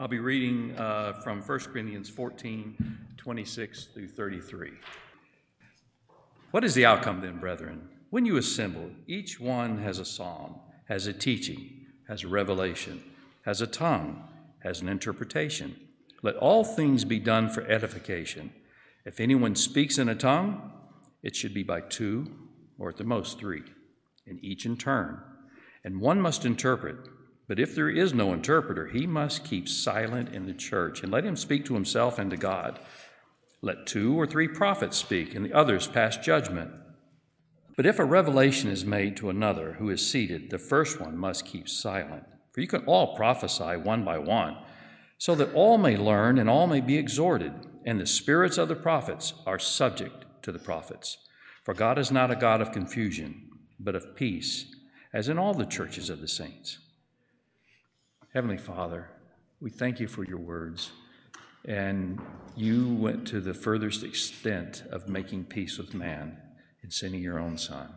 I'll be reading uh, from 1 Corinthians 14 26 through 33. What is the outcome then, brethren? When you assemble, each one has a psalm, has a teaching, has a revelation, has a tongue, has an interpretation. Let all things be done for edification. If anyone speaks in a tongue, it should be by two or at the most three, and each in turn. And one must interpret. But if there is no interpreter, he must keep silent in the church and let him speak to himself and to God. Let two or three prophets speak, and the others pass judgment. But if a revelation is made to another who is seated, the first one must keep silent. For you can all prophesy one by one, so that all may learn and all may be exhorted, and the spirits of the prophets are subject to the prophets. For God is not a God of confusion, but of peace, as in all the churches of the saints. Heavenly Father, we thank you for your words. And you went to the furthest extent of making peace with man in sending your own Son.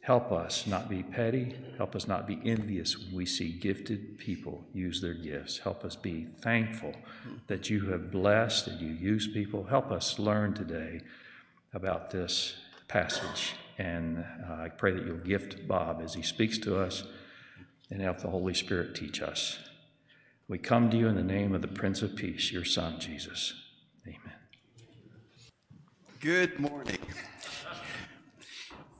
Help us not be petty. Help us not be envious when we see gifted people use their gifts. Help us be thankful that you have blessed and you use people. Help us learn today about this passage. And uh, I pray that you'll gift Bob as he speaks to us and help the Holy Spirit teach us. We come to you in the name of the Prince of Peace, your Son, Jesus. Amen. Good morning.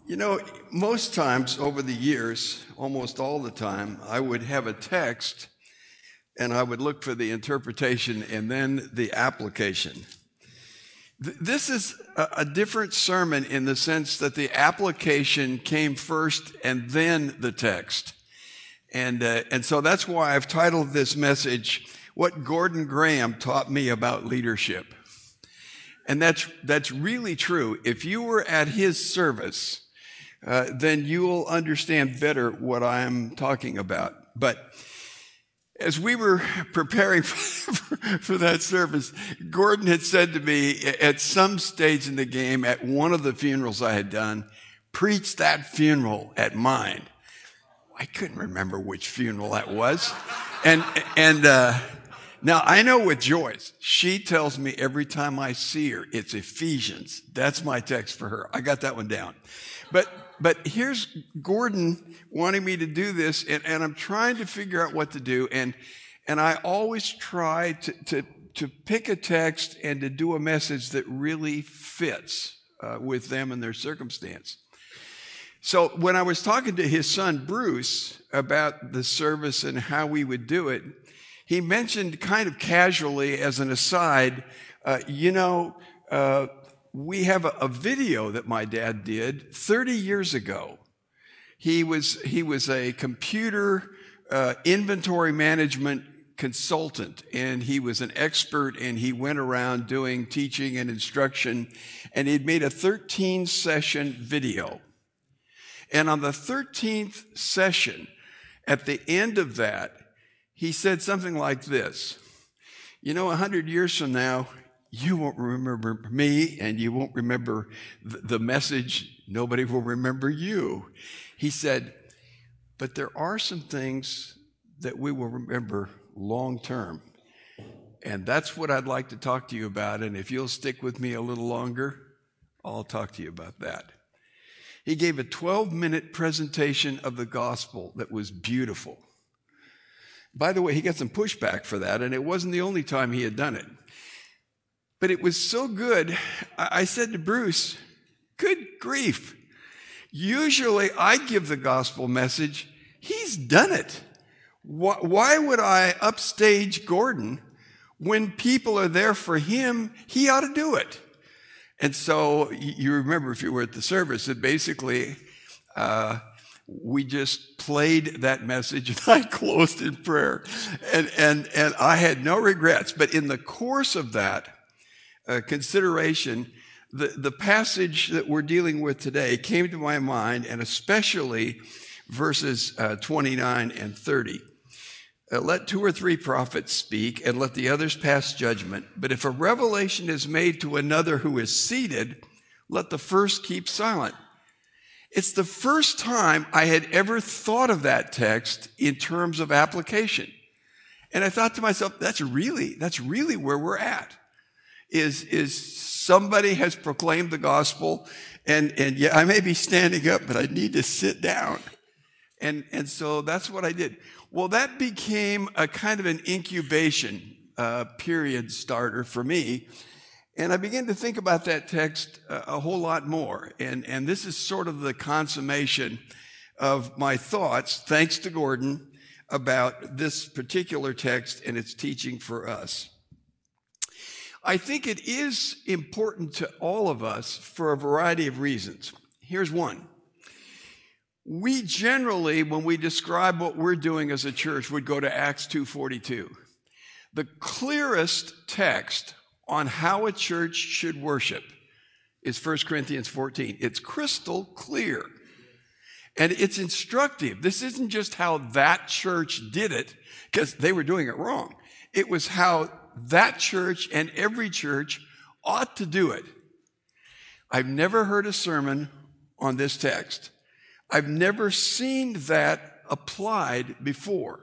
You know, most times over the years, almost all the time, I would have a text and I would look for the interpretation and then the application. This is a different sermon in the sense that the application came first and then the text. And, uh, and so that's why I've titled this message, What Gordon Graham Taught Me About Leadership. And that's, that's really true. If you were at his service, uh, then you will understand better what I'm talking about. But as we were preparing for, for, that service, Gordon had said to me at some stage in the game at one of the funerals I had done, preach that funeral at mine. I couldn't remember which funeral that was. And, and, uh, now I know with Joyce, she tells me every time I see her, it's Ephesians. That's my text for her. I got that one down. But, but here's Gordon wanting me to do this and, and I'm trying to figure out what to do. And, and I always try to, to, to pick a text and to do a message that really fits uh, with them and their circumstance. So when I was talking to his son Bruce about the service and how we would do it, he mentioned kind of casually as an aside, uh, you know, uh, we have a, a, video that my dad did 30 years ago. He was, he was a computer uh, inventory management consultant and he was an expert and he went around doing teaching and instruction and he'd made a 13 session video. And on the 13th session, at the end of that, he said something like this You know, 100 years from now, you won't remember me and you won't remember the message. Nobody will remember you. He said, But there are some things that we will remember long term. And that's what I'd like to talk to you about. And if you'll stick with me a little longer, I'll talk to you about that. He gave a 12 minute presentation of the gospel that was beautiful. By the way, he got some pushback for that, and it wasn't the only time he had done it. But it was so good, I said to Bruce, Good grief. Usually I give the gospel message, he's done it. Why would I upstage Gordon when people are there for him? He ought to do it. And so you remember if you were at the service that basically uh, we just played that message and I closed in prayer. And, and, and I had no regrets. But in the course of that uh, consideration, the, the passage that we're dealing with today came to my mind, and especially verses uh, 29 and 30. Uh, let two or three prophets speak and let the others pass judgment. But if a revelation is made to another who is seated, let the first keep silent. It's the first time I had ever thought of that text in terms of application. And I thought to myself, that's really, that's really where we're at. Is, is somebody has proclaimed the gospel and, and yeah, I may be standing up, but I need to sit down. And, and so that's what I did. Well, that became a kind of an incubation uh, period starter for me. And I began to think about that text a, a whole lot more. And, and this is sort of the consummation of my thoughts, thanks to Gordon, about this particular text and its teaching for us. I think it is important to all of us for a variety of reasons. Here's one. We generally, when we describe what we're doing as a church, would go to Acts 2.42. The clearest text on how a church should worship is 1 Corinthians 14. It's crystal clear. And it's instructive. This isn't just how that church did it, because they were doing it wrong. It was how that church and every church ought to do it. I've never heard a sermon on this text. I've never seen that applied before.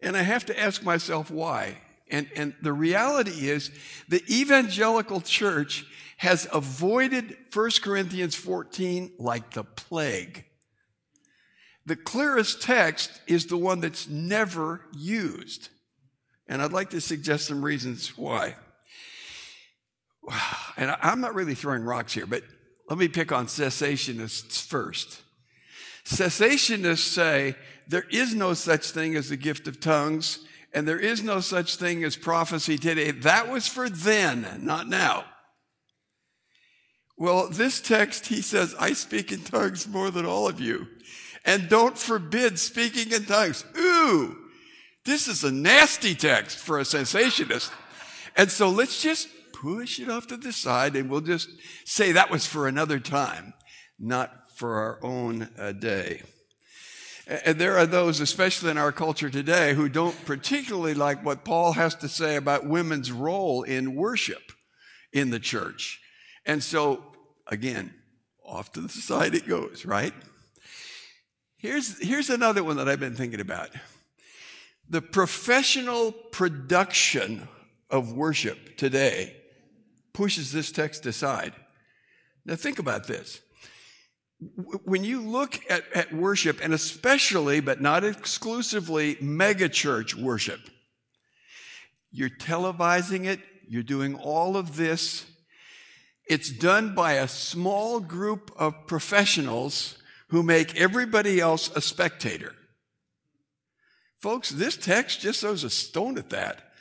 And I have to ask myself why. And, and the reality is the evangelical church has avoided 1 Corinthians 14 like the plague. The clearest text is the one that's never used. And I'd like to suggest some reasons why. And I'm not really throwing rocks here, but let me pick on cessationists first. Cessationists say there is no such thing as the gift of tongues, and there is no such thing as prophecy today. That was for then, not now. Well, this text, he says, I speak in tongues more than all of you. And don't forbid speaking in tongues. Ooh, this is a nasty text for a cessationist. And so let's just push it off to the side and we'll just say that was for another time, not for our own uh, day. And there are those, especially in our culture today, who don't particularly like what Paul has to say about women's role in worship in the church. And so, again, off to the side it goes, right? Here's, here's another one that I've been thinking about the professional production of worship today pushes this text aside. Now, think about this. When you look at, at worship, and especially, but not exclusively, megachurch worship, you're televising it, you're doing all of this. It's done by a small group of professionals who make everybody else a spectator. Folks, this text just throws a stone at that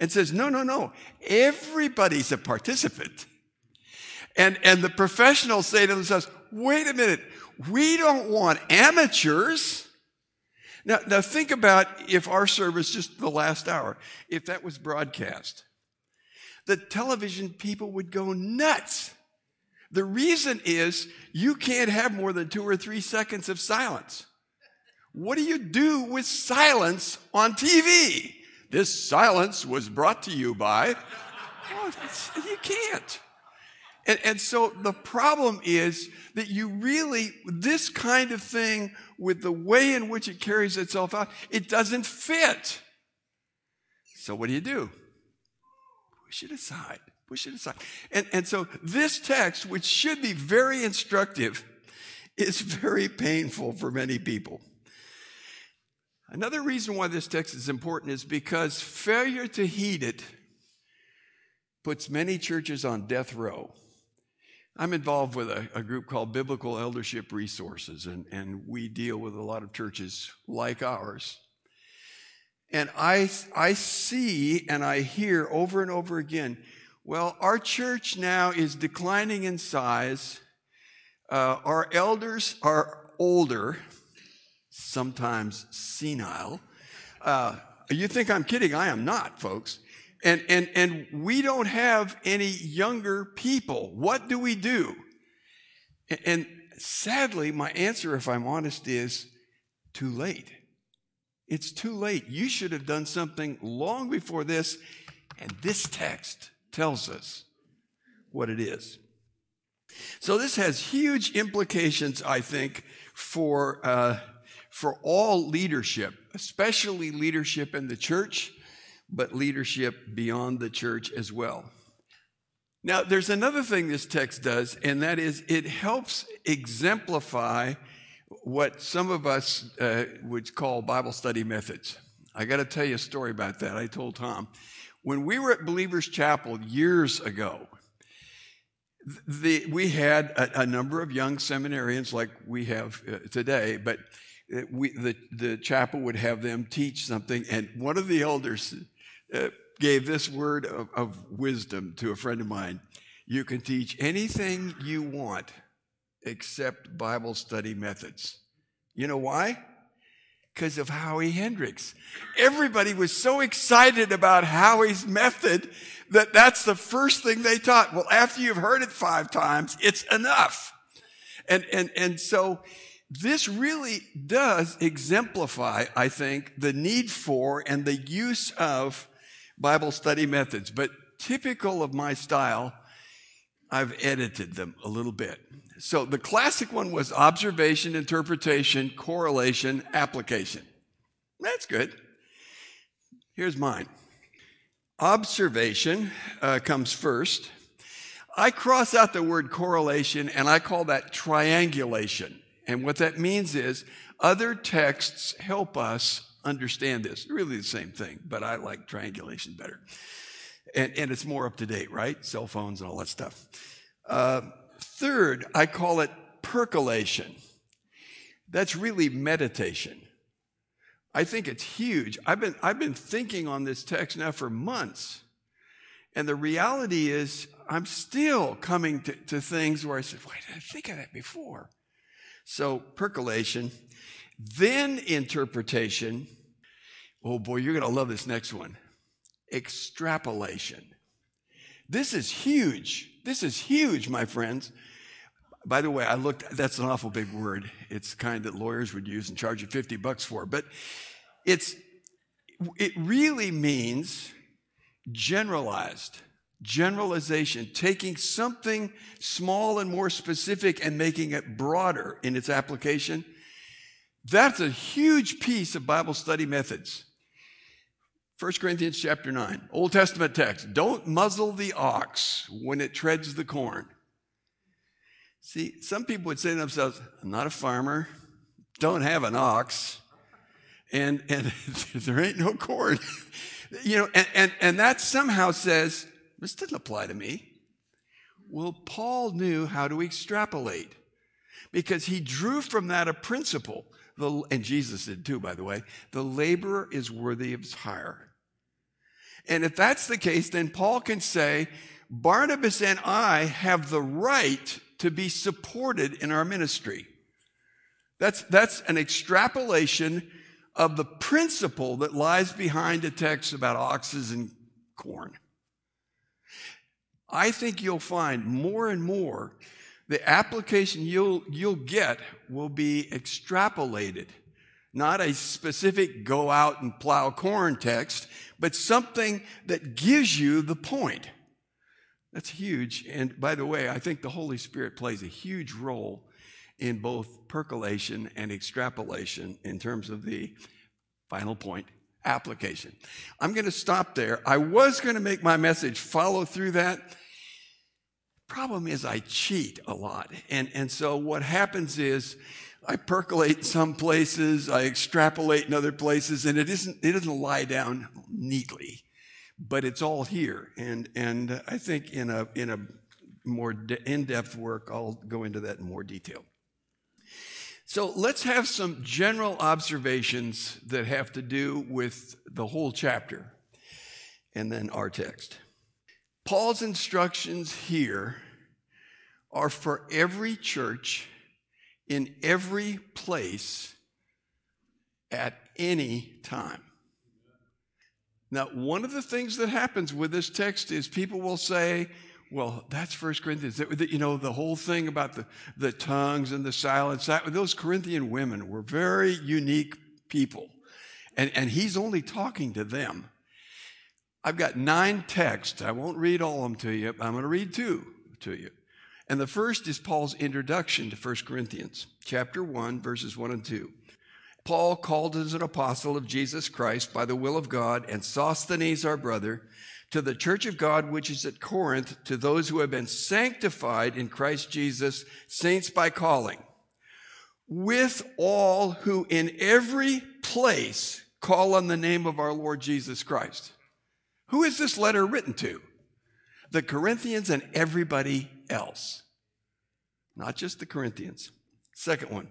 and says, no, no, no. Everybody's a participant. And, and the professionals say to themselves, wait a minute. We don't want amateurs. Now, now think about if our service, just the last hour, if that was broadcast, the television people would go nuts. The reason is you can't have more than two or three seconds of silence. What do you do with silence on TV? This silence was brought to you by. Oh, you can't. And, and, so the problem is that you really, this kind of thing, with the way in which it carries itself out, it doesn't fit. So what do you do? Push it aside. Push it aside. And, and so this text, which should be very instructive, is very painful for many people. Another reason why this text is important is because failure to heed it puts many churches on death row. I'm involved with a, a, group called Biblical Eldership Resources, and, and we deal with a lot of churches like ours. And I, I see and I hear over and over again well, our church now is declining in size. Uh, our elders are older sometimes senile. Uh, you think I'm kidding? I am not, folks. And, and, and we don't have any younger people. What do we do? And, and sadly, my answer, if I'm honest, is too late. It's too late. You should have done something long before this. And this text tells us what it is. So this has huge implications, I think, for uh, for all leadership, especially leadership in the church, but leadership beyond the church as well. Now, there's another thing this text does, and that is it helps exemplify what some of us uh, would call Bible study methods. I got to tell you a story about that. I told Tom. When we were at Believers Chapel years ago, the, we had a, a, number of young seminarians like we have uh, today, but we, the, the chapel would have them teach something, and one of the elders uh, gave this word of, of wisdom to a friend of mine. You can teach anything you want except Bible study methods. You know why? Because of Howie Hendricks. Everybody was so excited about Howie's method that that's the first thing they taught. Well, after you've heard it five times, it's enough. And, and, and so this really does exemplify, I think, the need for and the use of Bible study methods. But typical of my style, I've edited them a little bit. So the classic one was observation, interpretation, correlation, application. That's good. Here's mine. Observation uh, comes first. I cross out the word correlation and I call that triangulation. And what that means is other texts help us understand this. Really the same thing, but I like triangulation better. And, and it's more up to date, right? Cell phones and all that stuff. Uh, third, I call it percolation. That's really meditation. I think it's huge. I've been, I've been thinking on this text now for months. And the reality is, I'm still coming to, to things where I said, why did I think of that before? So, percolation, then interpretation. Oh boy, you're going to love this next one extrapolation. This is huge. This is huge, my friends. By the way, I looked, that's an awful big word. It's the kind that lawyers would use and charge you 50 bucks for. But it's, it really means generalized, generalization, taking something small and more specific and making it broader in its application. That's a huge piece of Bible study methods. 1 Corinthians chapter 9, Old Testament text. Don't muzzle the ox when it treads the corn. See, some people would say to themselves, I'm not a farmer, don't have an ox, and, and there ain't no corn. you know, and, and, and that somehow says, this doesn't apply to me. Well, Paul knew how to extrapolate because he drew from that a principle. The, and Jesus did too, by the way. The laborer is worthy of his hire. And if that's the case, then Paul can say, Barnabas and I have the right to be supported in our ministry. That's, that's an extrapolation of the principle that lies behind the text about oxes and corn. I think you'll find more and more the application you'll, you'll get will be extrapolated. Not a specific go out and plow corn text, but something that gives you the point. That's huge. And by the way, I think the Holy Spirit plays a huge role in both percolation and extrapolation in terms of the final point application. I'm going to stop there. I was going to make my message follow through that. Problem is, I cheat a lot. And, and so what happens is, I percolate in some places, I extrapolate in other places, and it isn't, it doesn't lie down neatly but it's all here. And, and I think in a, in a more in depth work, I'll go into that in more detail. So let's have some general observations that have to do with the whole chapter and then our text. Paul's instructions here are for every church in every place at any time. Now, one of the things that happens with this text is people will say, well, that's First Corinthians. You know, the whole thing about the, the tongues and the silence, that, those Corinthian women were very unique people. And, and he's only talking to them. I've got nine texts. I won't read all of them to you. I'm going to read two to you. And the first is Paul's introduction to 1 Corinthians, chapter 1, verses 1 and 2. Paul, called as an apostle of Jesus Christ by the will of God, and Sosthenes, our brother, to the church of God which is at Corinth, to those who have been sanctified in Christ Jesus, saints by calling, with all who in every place call on the name of our Lord Jesus Christ. Who is this letter written to? The Corinthians and everybody else, not just the Corinthians. Second one,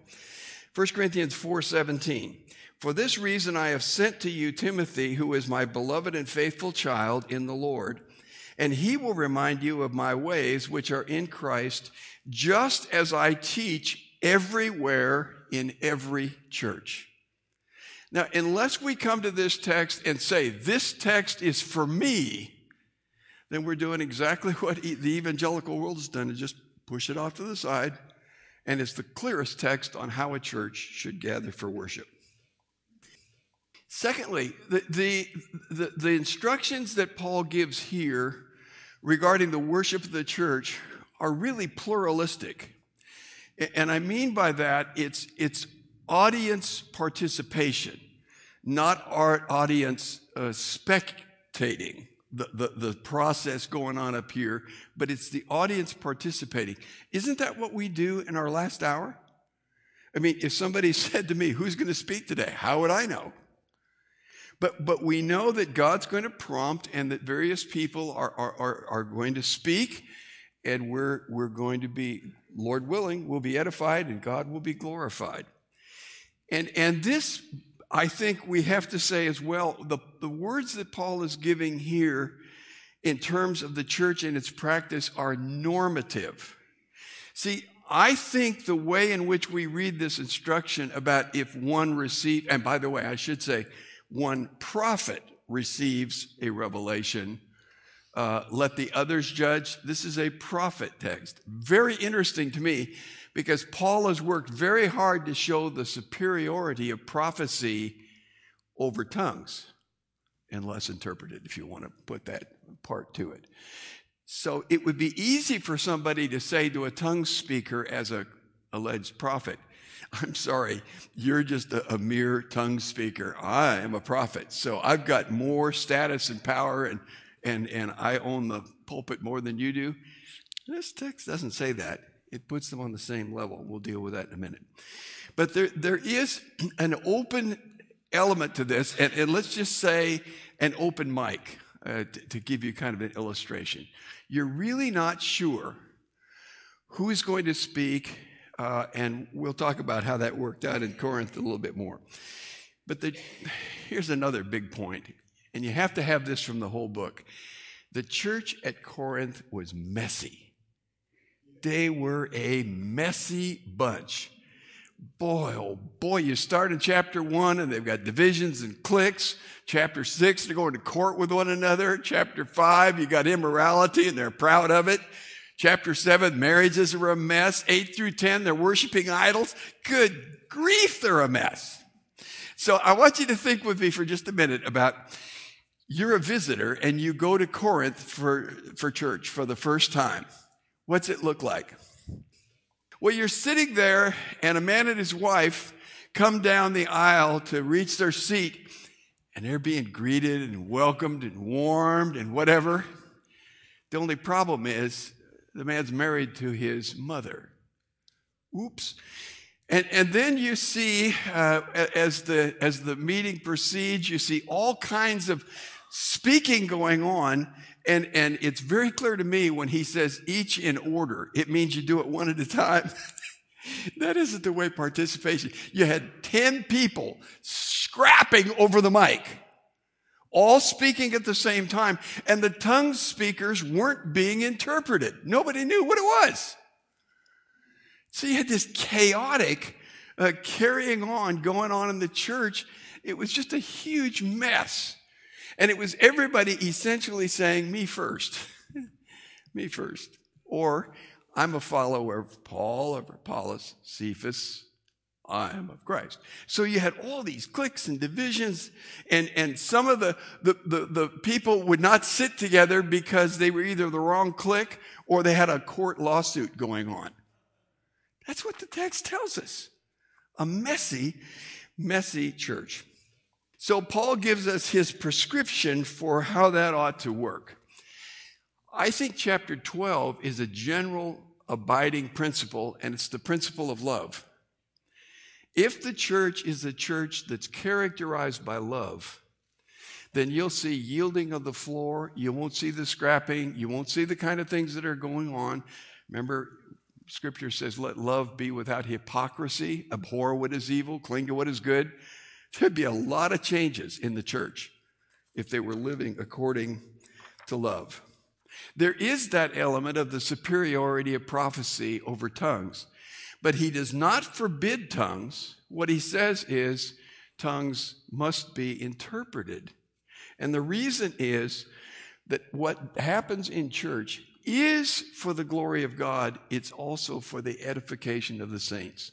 1 Corinthians 4:17. For this reason I have sent to you Timothy, who is my beloved and faithful child in the Lord, and he will remind you of my ways which are in Christ, just as I teach everywhere in every church. Now, unless we come to this text and say, this text is for me, then we're doing exactly what the evangelical world has done and just push it off to the side. And it's the clearest text on how a church should gather for worship. Secondly, the, the, the, the, instructions that Paul gives here regarding the worship of the church are really pluralistic. And I mean by that, it's, it's audience participation, not our audience uh, spectating the, the, the process going on up here, but it's the audience participating. Isn't that what we do in our last hour? I mean, if somebody said to me, Who's going to speak today? How would I know? But, but we know that God's going to prompt and that various people are, are, are, are going to speak, and we're, we're going to be, Lord willing, we'll be edified and God will be glorified. And, and this, I think we have to say as well, the, the words that Paul is giving here in terms of the church and its practice are normative. See, I think the way in which we read this instruction about if one receive, and by the way, I should say, one prophet receives a revelation, uh, let the others judge. This is a prophet text. Very interesting to me because Paul has worked very hard to show the superiority of prophecy over tongues, unless interpreted, if you want to put that part to it. So it would be easy for somebody to say to a tongue speaker as a alleged prophet, I'm sorry, you're just a, a, mere tongue speaker. I am a prophet. So I've got more status and power and, and, and I own the pulpit more than you do. This text doesn't say that. It puts them on the same level. We'll deal with that in a minute. But there, there is an open element to this, and, and let's just say an open mic uh, to, to give you kind of an illustration. You're really not sure who is going to speak uh, and we'll talk about how that worked out in Corinth a little bit more. But the, here's another big point, and you have to have this from the whole book. The church at Corinth was messy. They were a messy bunch. Boy, oh boy, you start in chapter one and they've got divisions and cliques. Chapter six, they're going to court with one another. Chapter five, you got immorality and they're proud of it. Chapter 7, marriages are a mess. 8 through 10, they're worshiping idols. Good grief, they're a mess. So I want you to think with me for just a minute about you're a visitor and you go to Corinth for, for church for the first time. What's it look like? Well, you're sitting there and a man and his wife come down the aisle to reach their seat and they're being greeted and welcomed and warmed and whatever. The only problem is the man's married to his mother. Oops. And, and then you see, uh, as, the, as the meeting proceeds, you see all kinds of speaking going on. And, and it's very clear to me when he says each in order, it means you do it one at a time. that isn't the way participation. You had 10 people scrapping over the mic all speaking at the same time, and the tongue speakers weren't being interpreted. Nobody knew what it was. So you had this chaotic uh, carrying on going on in the church. It was just a huge mess. And it was everybody essentially saying, Me first, me first. Or, I'm a follower of Paul, of Apollos, Cephas, I am of Christ. So you had all these cliques and divisions, and, and some of the, the, the, the, people would not sit together because they were either the wrong clique or they had a court lawsuit going on. That's what the text tells us. A messy messy church. So, Paul gives us his prescription for how that ought to work. I think chapter 12 is a general abiding principle, and it's the principle of love. If the church is a church that's characterized by love, then you'll see yielding of the floor. You won't see the scrapping. You won't see the kind of things that are going on. Remember, scripture says, let love be without hypocrisy, abhor what is evil, cling to what is good. There'd be a lot of changes in the church if they were living according to love. There is that element of the superiority of prophecy over tongues, but he does not forbid tongues. What he says is tongues must be interpreted. And the reason is that what happens in church is for the glory of God, it's also for the edification of the saints.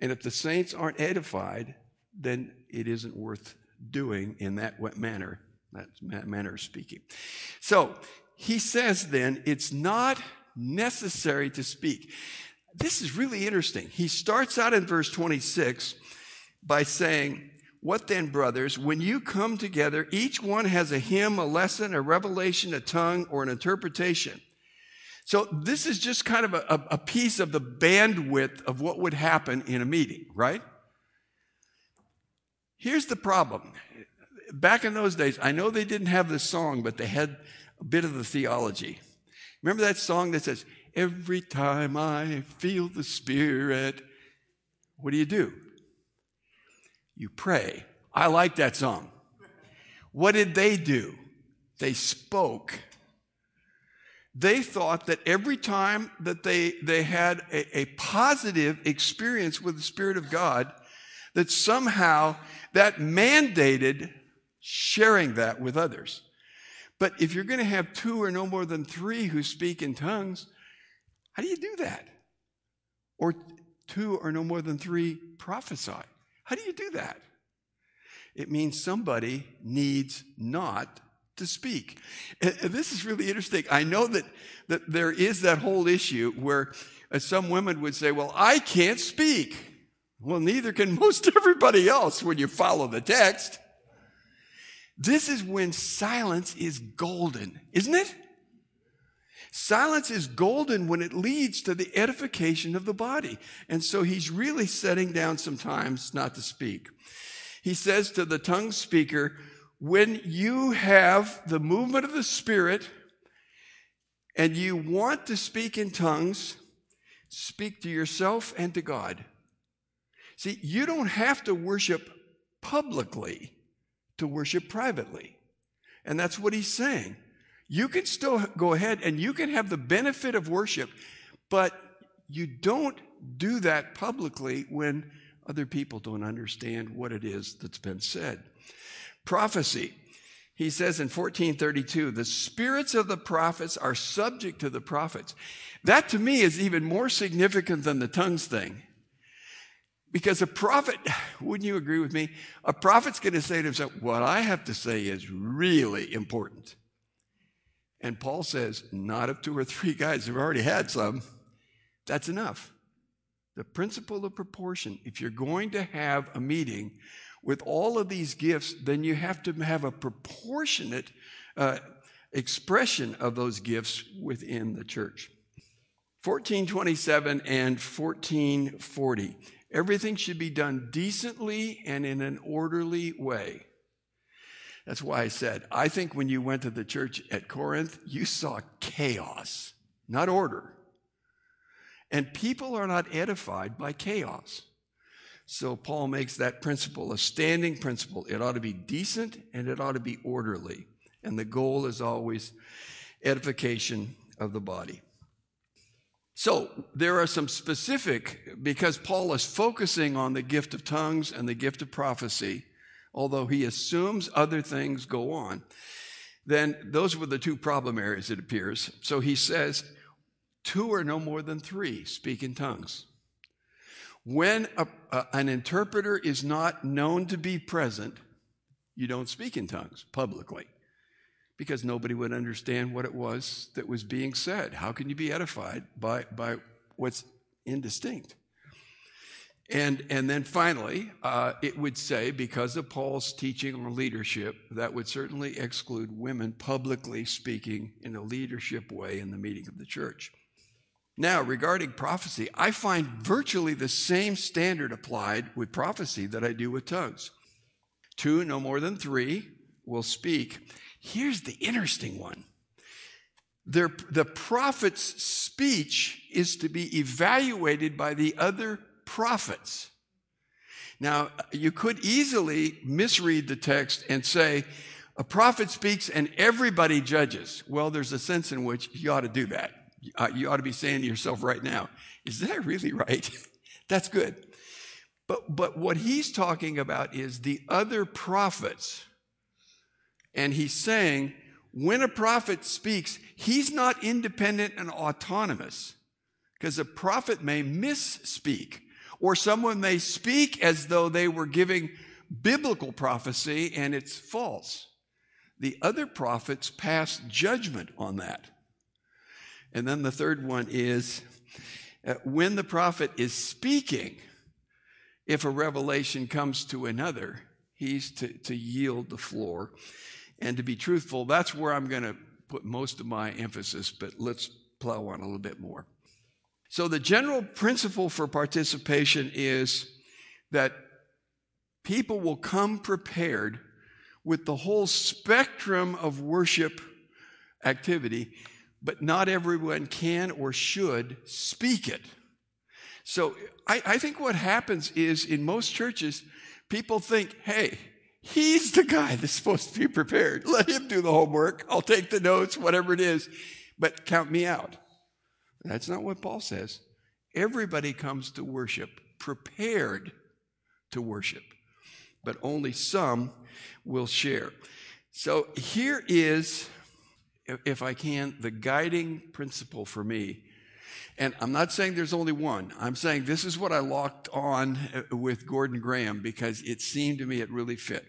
And if the saints aren't edified, then it isn't worth doing in that manner, that manner of speaking. So he says then, it's not necessary to speak. This is really interesting. He starts out in verse 26 by saying, what then, brothers, when you come together, each one has a hymn, a lesson, a revelation, a tongue, or an interpretation. So this is just kind of a, a, piece of the bandwidth of what would happen in a meeting, right? Here's the problem. Back in those days, I know they didn't have this song, but they had a bit of the theology. Remember that song that says, Every time I feel the Spirit, what do you do? you pray. I like that song. What did they do? They spoke. They thought that every time that they, they had a, a positive experience with the Spirit of God, that somehow that mandated sharing that with others. But if you're going to have two or no more than three who speak in tongues, how do you do that? Or two or no more than three prophesy. How do you do that? It means somebody needs not to speak. And this is really interesting. I know that, that there is that whole issue where uh, some women would say, Well, I can't speak. Well, neither can most everybody else when you follow the text. This is when silence is golden, isn't it? Silence is golden when it leads to the edification of the body. And so he's really setting down some times not to speak. He says to the tongue speaker, when you have the movement of the Spirit and you want to speak in tongues, speak to yourself and to God. See, you don't have to worship publicly to worship privately. And that's what he's saying. You can still go ahead and you can have the benefit of worship, but you don't do that publicly when other people don't understand what it is that's been said. Prophecy. He says in 1432, the spirits of the prophets are subject to the prophets. That to me is even more significant than the tongues thing. Because a prophet, wouldn't you agree with me? A prophet's going to say to himself, What I have to say is really important. And Paul says, not if two or three guys have already had some. That's enough. The principle of proportion. If you're going to have a meeting with all of these gifts, then you have to have a proportionate uh, expression of those gifts within the church. 1427 and 1440. Everything should be done decently and in an orderly way. That's why I said, I think when you went to the church at Corinth, you saw chaos, not order. And people are not edified by chaos. So Paul makes that principle a standing principle. It ought to be decent and it ought to be orderly. And the goal is always edification of the body. So there are some specific, because Paul is focusing on the gift of tongues and the gift of prophecy although he assumes other things go on, then those were the two problem areas, it appears. So he says, two or no more than three speak in tongues. When a, a, an interpreter is not known to be present, you don't speak in tongues publicly because nobody would understand what it was that was being said. How can you be edified by, by what's indistinct? And, and then finally, uh, it would say, because of Paul's teaching on leadership, that would certainly exclude women publicly speaking in a leadership way in the meeting of the church. Now, regarding prophecy, I find virtually the same standard applied with prophecy that I do with tongues. Two, no more than three, will speak. Here's the interesting one the prophet's speech is to be evaluated by the other prophets. Now, you could easily misread the text and say, a prophet speaks and everybody judges. Well, there's a sense in which you ought to do that. Uh, you ought to be saying to yourself right now, is that really right? That's good. But, but what he's talking about is the other prophets. And he's saying, when a prophet speaks, he's not independent and autonomous because a prophet may misspeak or someone may speak as though they were giving biblical prophecy and it's false. The other prophets pass judgment on that. And then the third one is uh, when the prophet is speaking, if a revelation comes to another, he's to, to yield the floor. And to be truthful, that's where I'm going to put most of my emphasis, but let's plow on a little bit more. So, the general principle for participation is that people will come prepared with the whole spectrum of worship activity, but not everyone can or should speak it. So, I, I think what happens is in most churches, people think, hey, He's the guy that's supposed to be prepared. Let him do the homework. I'll take the notes, whatever it is, but count me out. That's not what Paul says. Everybody comes to worship prepared to worship, but only some will share. So here is, if I can, the guiding principle for me and I'm not saying there's only one. I'm saying this is what I locked on uh, with Gordon Graham because it seemed to me it really fit.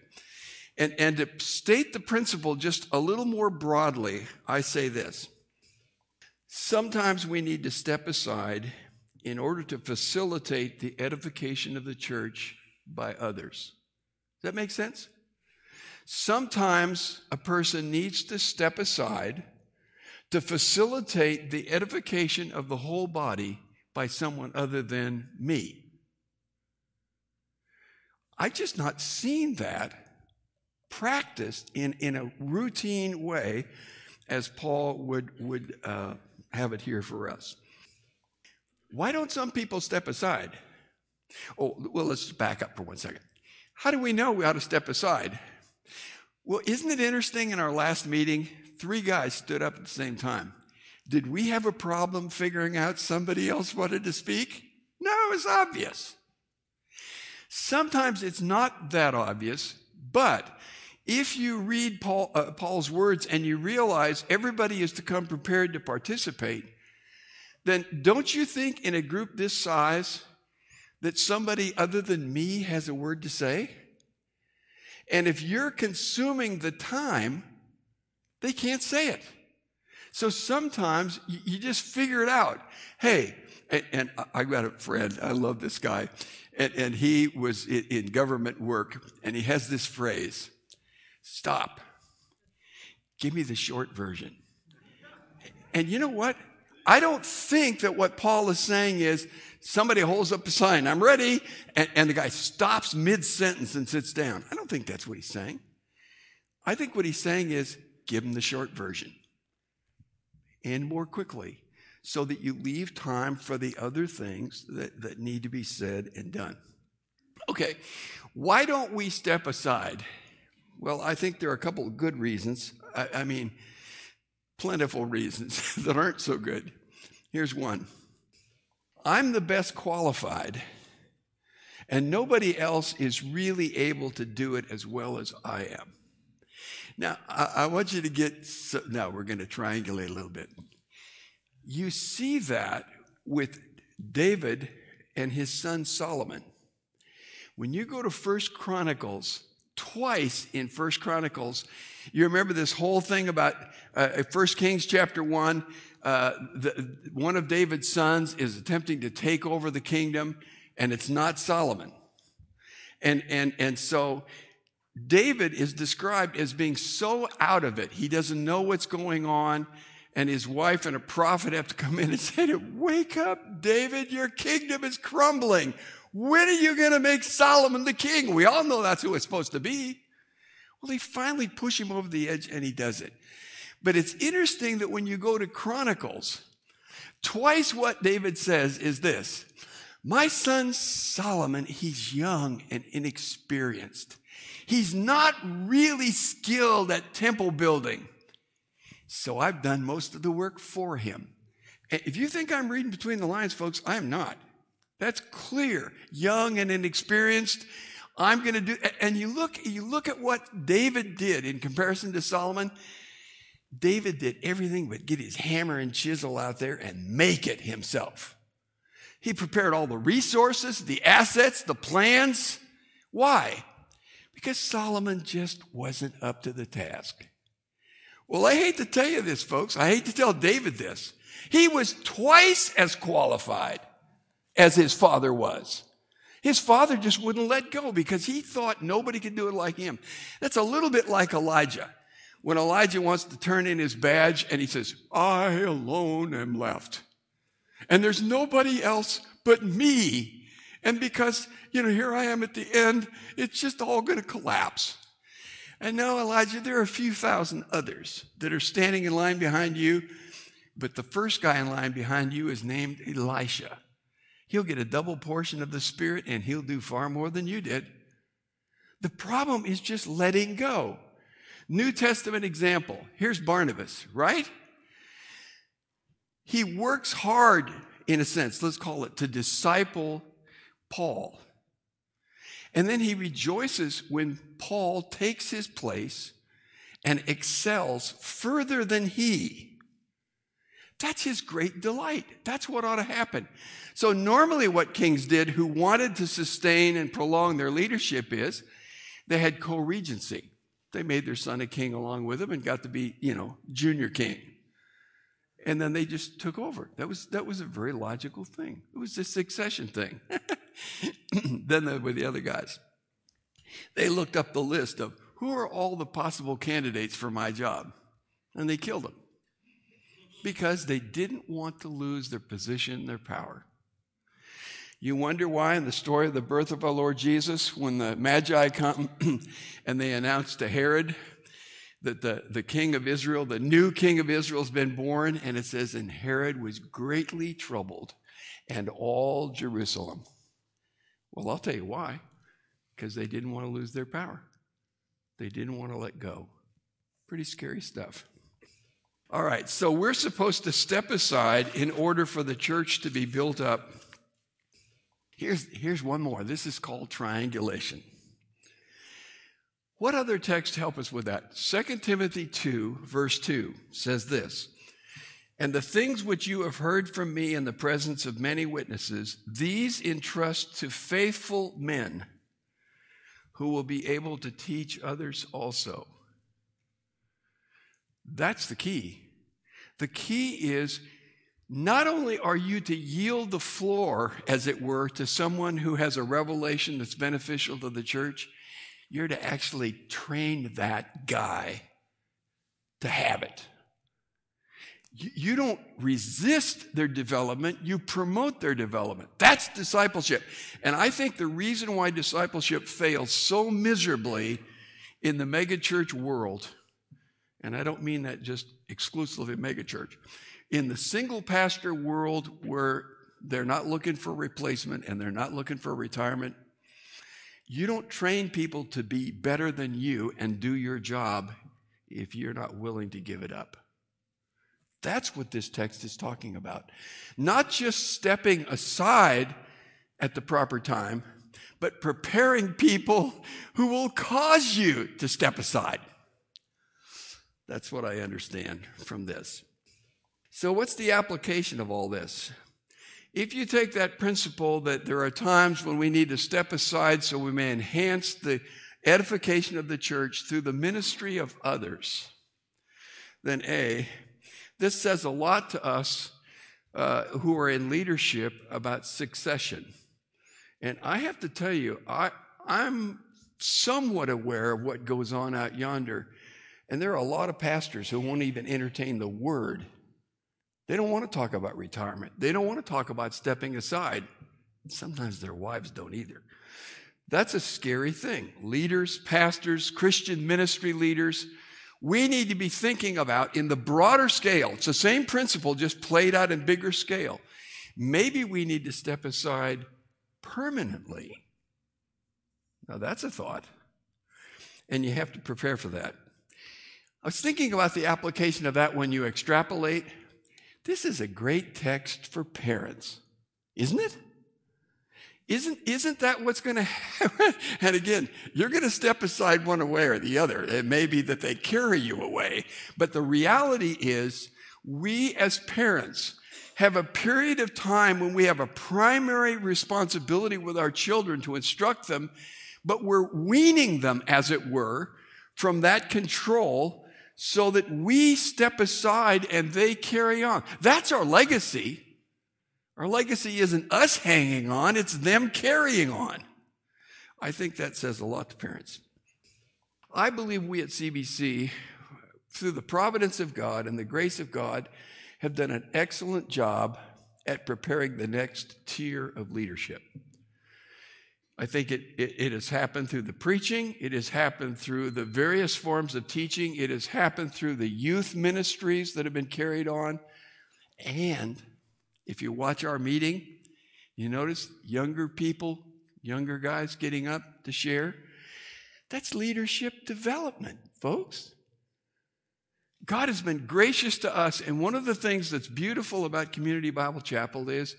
And, and to state the principle just a little more broadly, I say this. Sometimes we need to step aside in order to facilitate the edification of the church by others. Does that make sense? Sometimes a person needs to step aside to facilitate the edification of the whole body by someone other than me. I just not seen that practiced in, in a routine way as Paul would, would uh, have it here for us. Why don't some people step aside? Oh, well, let's back up for one second. How do we know we ought to step aside? Well, isn't it interesting in our last meeting? Three guys stood up at the same time. Did we have a problem figuring out somebody else wanted to speak? No, it was obvious. Sometimes it's not that obvious, but if you read Paul, uh, Paul's words and you realize everybody is to come prepared to participate, then don't you think in a group this size that somebody other than me has a word to say? And if you're consuming the time, they can't say it. So sometimes you just figure it out. Hey, and, and I got a friend, I love this guy, and, and he was in government work, and he has this phrase stop, give me the short version. And you know what? I don't think that what Paul is saying is somebody holds up a sign, I'm ready, and, and the guy stops mid sentence and sits down. I don't think that's what he's saying. I think what he's saying is give them the short version and more quickly so that you leave time for the other things that, that need to be said and done. Okay, why don't we step aside? Well, I think there are a couple of good reasons. I, I mean, plentiful reasons that aren't so good. Here's one I'm the best qualified, and nobody else is really able to do it as well as I am. Now, I, I want you to get, so, now we're going to triangulate a little bit. You see that with David and his son Solomon. When you go to First Chronicles, twice in First Chronicles, you remember this whole thing about uh, First Kings chapter one. Uh, the, one of David's sons is attempting to take over the kingdom, and it's not Solomon. And, and, and so David is described as being so out of it. He doesn't know what's going on. And his wife and a prophet have to come in and say to him, Wake up, David, your kingdom is crumbling. When are you going to make Solomon the king? We all know that's who it's supposed to be. Well, they finally push him over the edge and he does it. But it's interesting that when you go to Chronicles, twice what David says is this My son Solomon, he's young and inexperienced. He's not really skilled at temple building. So I've done most of the work for him. If you think I'm reading between the lines, folks, I'm not. That's clear. Young and inexperienced. I'm going to do, and you look, you look at what David did in comparison to Solomon. David did everything but get his hammer and chisel out there and make it himself. He prepared all the resources, the assets, the plans. Why? Because Solomon just wasn't up to the task. Well, I hate to tell you this, folks. I hate to tell David this. He was twice as qualified as his father was. His father just wouldn't let go because he thought nobody could do it like him. That's a little bit like Elijah. When Elijah wants to turn in his badge and he says, I alone am left. And there's nobody else but me. And because, you know, here I am at the end, it's just all going to collapse. And now, Elijah, there are a few thousand others that are standing in line behind you, but the first guy in line behind you is named Elisha. He'll get a double portion of the Spirit and he'll do far more than you did. The problem is just letting go. New Testament example. Here's Barnabas, right? He works hard, in a sense, let's call it, to disciple Paul. And then he rejoices when Paul takes his place and excels further than he. That's his great delight. That's what ought to happen. So, normally, what kings did who wanted to sustain and prolong their leadership is they had co regency. They made their son a king along with him and got to be, you know, junior king. And then they just took over. That was, that was a very logical thing. It was a succession thing. then there were the other guys. They looked up the list of who are all the possible candidates for my job, and they killed them because they didn't want to lose their position, their power. You wonder why in the story of the birth of our Lord Jesus, when the Magi come and they announce to Herod that the, the king of Israel, the new king of Israel, has been born, and it says, and Herod was greatly troubled, and all Jerusalem. Well, I'll tell you why. Because they didn't want to lose their power, they didn't want to let go. Pretty scary stuff. All right, so we're supposed to step aside in order for the church to be built up Here's, here's one more. This is called triangulation. What other text help us with that? 2 Timothy 2, verse 2 says this And the things which you have heard from me in the presence of many witnesses, these entrust to faithful men who will be able to teach others also. That's the key. The key is not only are you to yield the floor, as it were, to someone who has a revelation that's beneficial to the church, you're to actually train that guy to have it. You don't resist their development, you promote their development. That's discipleship. And I think the reason why discipleship fails so miserably in the megachurch world, and I don't mean that just exclusively megachurch, in the single pastor world where they're not looking for replacement and they're not looking for retirement, you don't train people to be better than you and do your job if you're not willing to give it up. That's what this text is talking about. Not just stepping aside at the proper time, but preparing people who will cause you to step aside. That's what I understand from this. So, what's the application of all this? If you take that principle that there are times when we need to step aside so we may enhance the edification of the church through the ministry of others, then A, this says a lot to us uh, who are in leadership about succession. And I have to tell you, I, I'm somewhat aware of what goes on out yonder. And there are a lot of pastors who won't even entertain the word. They don't want to talk about retirement. They don't want to talk about stepping aside. Sometimes their wives don't either. That's a scary thing. Leaders, pastors, Christian ministry leaders, we need to be thinking about in the broader scale. It's the same principle, just played out in bigger scale. Maybe we need to step aside permanently. Now, that's a thought. And you have to prepare for that. I was thinking about the application of that when you extrapolate. This is a great text for parents, isn't it? Isn't, isn't that what's going to happen? and again, you're going to step aside one way or the other. It may be that they carry you away, but the reality is we as parents have a period of time when we have a primary responsibility with our children to instruct them, but we're weaning them, as it were, from that control so that we step aside and they carry on. That's our legacy. Our legacy isn't us hanging on, it's them carrying on. I think that says a lot to parents. I believe we at CBC, through the providence of God and the grace of God, have done an excellent job at preparing the next tier of leadership. I think it, it, it, has happened through the preaching. It has happened through the various forms of teaching. It has happened through the youth ministries that have been carried on. And if you watch our meeting, you notice younger people, younger guys getting up to share. That's leadership development, folks. God has been gracious to us. And one of the things that's beautiful about Community Bible Chapel is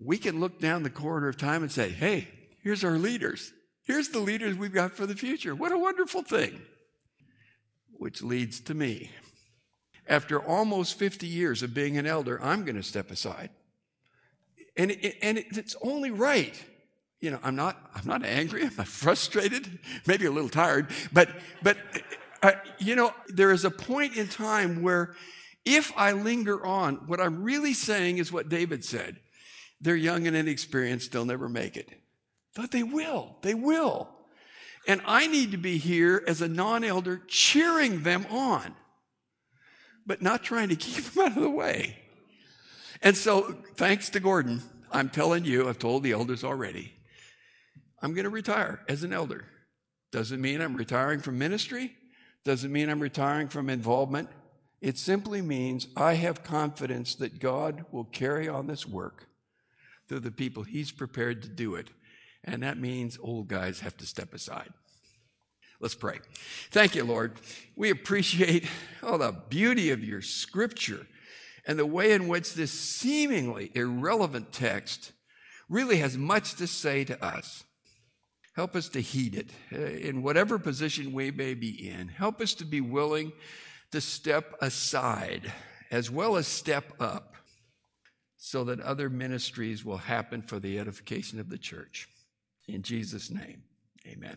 we can look down the corridor of time and say, hey, here's our leaders. Here's the leaders we've got for the future. What a wonderful thing. Which leads to me after almost 50 years of being an elder, I'm going to step aside. And, it, and it's only right. You know, I'm not, I'm not angry. I'm not frustrated, maybe a little tired, but, but, uh, you know, there is a point in time where if I linger on, what I'm really saying is what David said. They're young and inexperienced, they'll never make it. But they will, they will. And I need to be here as a non elder cheering them on but not trying to keep them out of the way. And so, thanks to Gordon, I'm telling you, I've told the elders already, I'm going to retire as an elder. Doesn't mean I'm retiring from ministry, doesn't mean I'm retiring from involvement. It simply means I have confidence that God will carry on this work through the people He's prepared to do it. And that means old guys have to step aside. Let's pray. Thank you, Lord. We appreciate all the beauty of your scripture and the way in which this seemingly irrelevant text really has much to say to us. Help us to heed it uh, in whatever position we may be in. Help us to be willing to step aside as well as step up so that other ministries will happen for the edification of the church. In Jesus' name, amen.